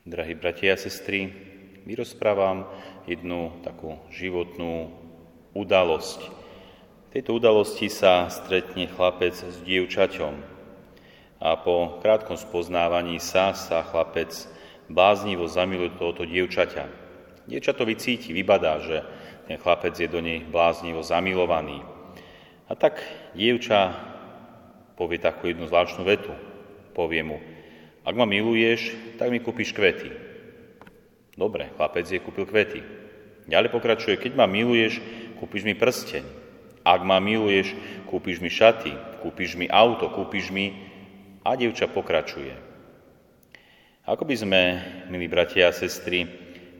Drahí bratia a sestry, vyrozprávam jednu takú životnú udalosť. V tejto udalosti sa stretne chlapec s dievčaťom a po krátkom spoznávaní sa sa chlapec bláznivo zamiluje tohoto dievčaťa. Dievča to vycíti, vybadá, že ten chlapec je do nej bláznivo zamilovaný. A tak dievča povie takú jednu zvláštnu vetu. Povie mu, ak ma miluješ, tak mi kúpiš kvety. Dobre, chlapec je kúpil kvety. Ďalej pokračuje, keď ma miluješ, kúpiš mi prsteň. Ak ma miluješ, kúpiš mi šaty, kúpiš mi auto, kúpiš mi... A dievča pokračuje. Ako by sme, milí bratia a sestry,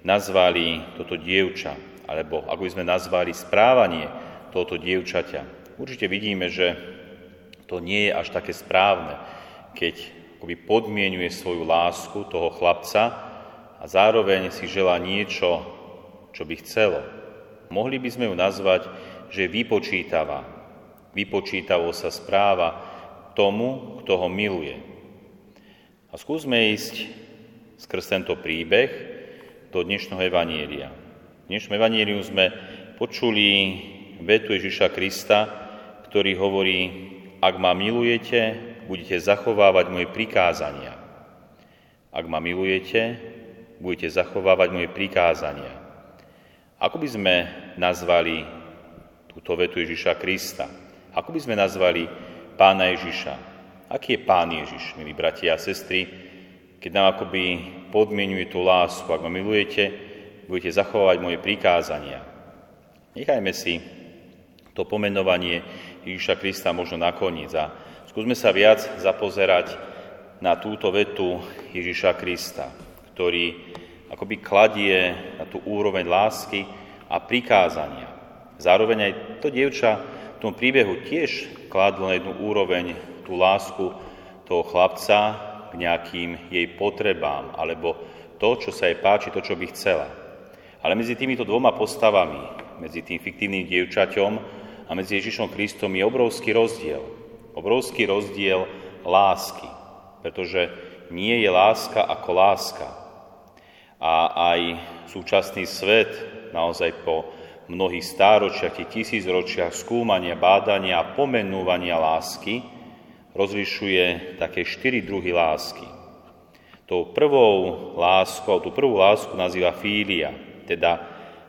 nazvali toto dievča, alebo ako by sme nazvali správanie tohoto dievčaťa. Určite vidíme, že to nie je až také správne, keď akoby podmienuje svoju lásku toho chlapca a zároveň si želá niečo, čo by chcelo. Mohli by sme ju nazvať, že vypočítava. Vypočítavo sa správa tomu, kto ho miluje. A skúsme ísť skrz tento príbeh do dnešného Evanielia. V dnešnom Evanieliu sme počuli vetu Ježiša Krista, ktorý hovorí, ak ma milujete, budete zachovávať moje prikázania. Ak ma milujete, budete zachovávať moje prikázania. Ako by sme nazvali túto vetu Ježiša Krista? Ako by sme nazvali pána Ježiša? Aký je pán Ježiš, milí bratia a sestry, keď nám akoby podmienuje tú lásku? Ak ma milujete, budete zachovávať moje prikázania. Nechajme si to pomenovanie Ježiša Krista možno nakoniec a skúsme sa viac zapozerať na túto vetu Ježiša Krista, ktorý akoby kladie na tú úroveň lásky a prikázania. Zároveň aj to dievča v tom príbehu tiež kladlo na jednu úroveň tú lásku toho chlapca k nejakým jej potrebám, alebo to, čo sa jej páči, to, čo by chcela. Ale medzi týmito dvoma postavami, medzi tým fiktívnym dievčaťom a medzi Ježišom Kristom je obrovský rozdiel. Obrovský rozdiel lásky, pretože nie je láska ako láska. A aj súčasný svet naozaj po mnohých stáročiach i tisícročiach skúmania, bádania a pomenúvania lásky rozlišuje také štyri druhy lásky. Tou prvou láskou, tú prvú lásku nazýva fília, teda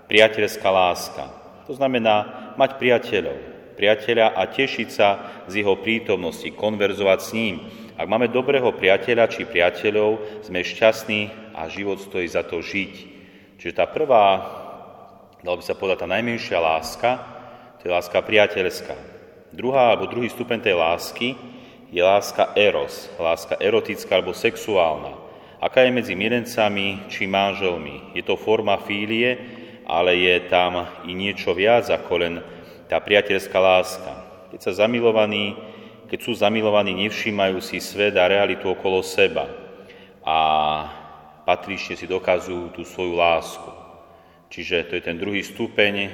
priateľská láska. To znamená mať priateľov, priateľa a tešiť sa z jeho prítomnosti, konverzovať s ním. Ak máme dobrého priateľa či priateľov, sme šťastní a život stojí za to žiť. Čiže tá prvá dalo by sa povedať, tá najmenšia láska, to je láska priateľská. Druhá alebo druhý stupeň tej lásky je láska eros, láska erotická alebo sexuálna. Aká je medzi milencami či manželmi? Je to forma fílie, ale je tam i niečo viac ako len tá priateľská láska. Keď sa zamilovaní, keď sú zamilovaní, nevšímajú si svet a realitu okolo seba a patrične si dokazujú tú svoju lásku. Čiže to je ten druhý stupeň,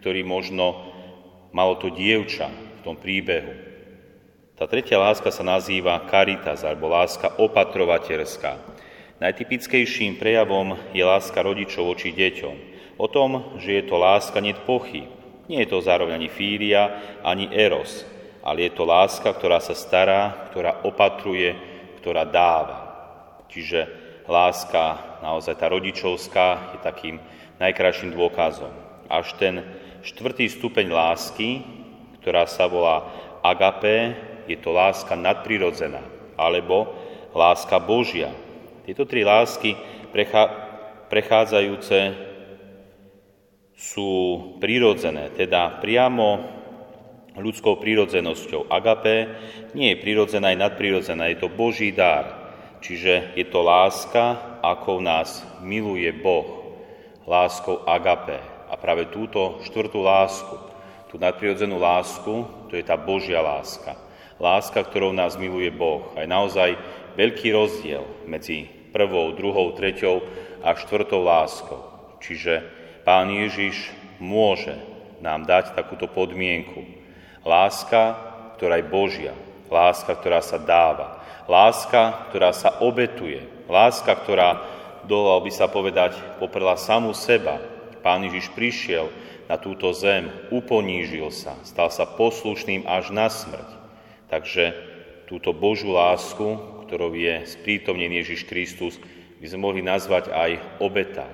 ktorý možno malo to dievča v tom príbehu. Tá tretia láska sa nazýva caritas, alebo láska opatrovateľská. Najtypickejším prejavom je láska rodičov voči deťom. O tom, že je to láska, nie pochyb. Nie je to zároveň ani fíria, ani eros, ale je to láska, ktorá sa stará, ktorá opatruje, ktorá dáva. Čiže láska, naozaj tá rodičovská, je takým najkrajším dôkazom. Až ten štvrtý stupeň lásky, ktorá sa volá agapé, je to láska nadprirodzená, alebo láska Božia. Tieto tri lásky prechádzajúce sú prirodzené, teda priamo ľudskou prírodzenosťou. Agapé nie je prirodzená, je nadprirodzená, je to Boží dar. Čiže je to láska, ako nás miluje Boh láskou agape. A práve túto štvrtú lásku, tú nadprirodzenú lásku, to je tá Božia láska. Láska, ktorou nás miluje Boh. A je naozaj veľký rozdiel medzi prvou, druhou, treťou a štvrtou láskou. Čiže Pán Ježiš môže nám dať takúto podmienku. Láska, ktorá je Božia. Láska, ktorá sa dáva. Láska, ktorá sa obetuje. Láska, ktorá dovolal by sa povedať, poprela samú seba. Pán Ježiš prišiel na túto zem, uponížil sa, stal sa poslušným až na smrť. Takže túto Božú lásku, ktorou je sprítomnený Ježiš Kristus, by sme mohli nazvať aj obeta.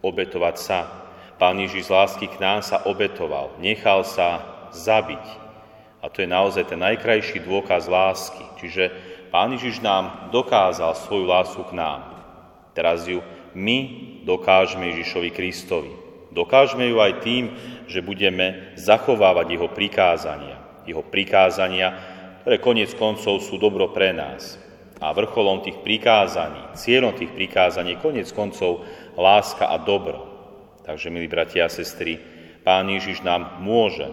Obetovať sa. Pán Ježiš z lásky k nám sa obetoval, nechal sa zabiť. A to je naozaj ten najkrajší dôkaz lásky. Čiže Pán Ježiš nám dokázal svoju lásku k nám. Teraz ju my dokážeme Ježišovi Kristovi. Dokážeme ju aj tým, že budeme zachovávať jeho prikázania. Jeho prikázania, ktoré konec koncov sú dobro pre nás. A vrcholom tých prikázaní, cieľom tých prikázaní je konec koncov láska a dobro. Takže, milí bratia a sestry, Pán Ježiš nám môže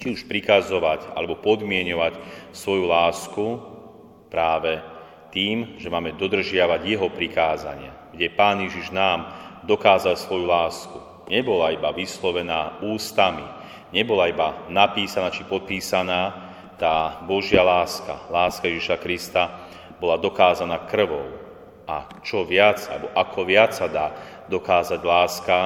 či už prikazovať alebo podmienovať svoju lásku práve tým, že máme dodržiavať jeho prikázania, kde Pán Ježiš nám dokázal svoju lásku. Nebola iba vyslovená ústami, nebola iba napísaná či podpísaná tá Božia láska, láska Ježiša Krista, bola dokázaná krvou. A čo viac, alebo ako viac sa dá dokázať láska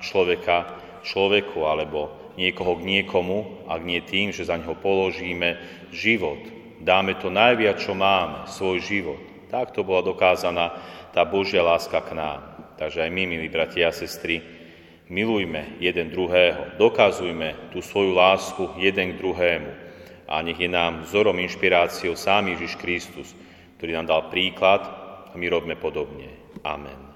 človeka človeku, alebo niekoho k niekomu, ak nie tým, že za neho položíme život. Dáme to najviac, čo máme, svoj život. Tak to bola dokázaná tá Božia láska k nám. Takže aj my, milí bratia a sestry, milujme jeden druhého, dokazujme tú svoju lásku jeden k druhému a nech je nám vzorom, inšpiráciou sám Ježiš Kristus, ktorý nám dal príklad a my robíme podobne. Amen.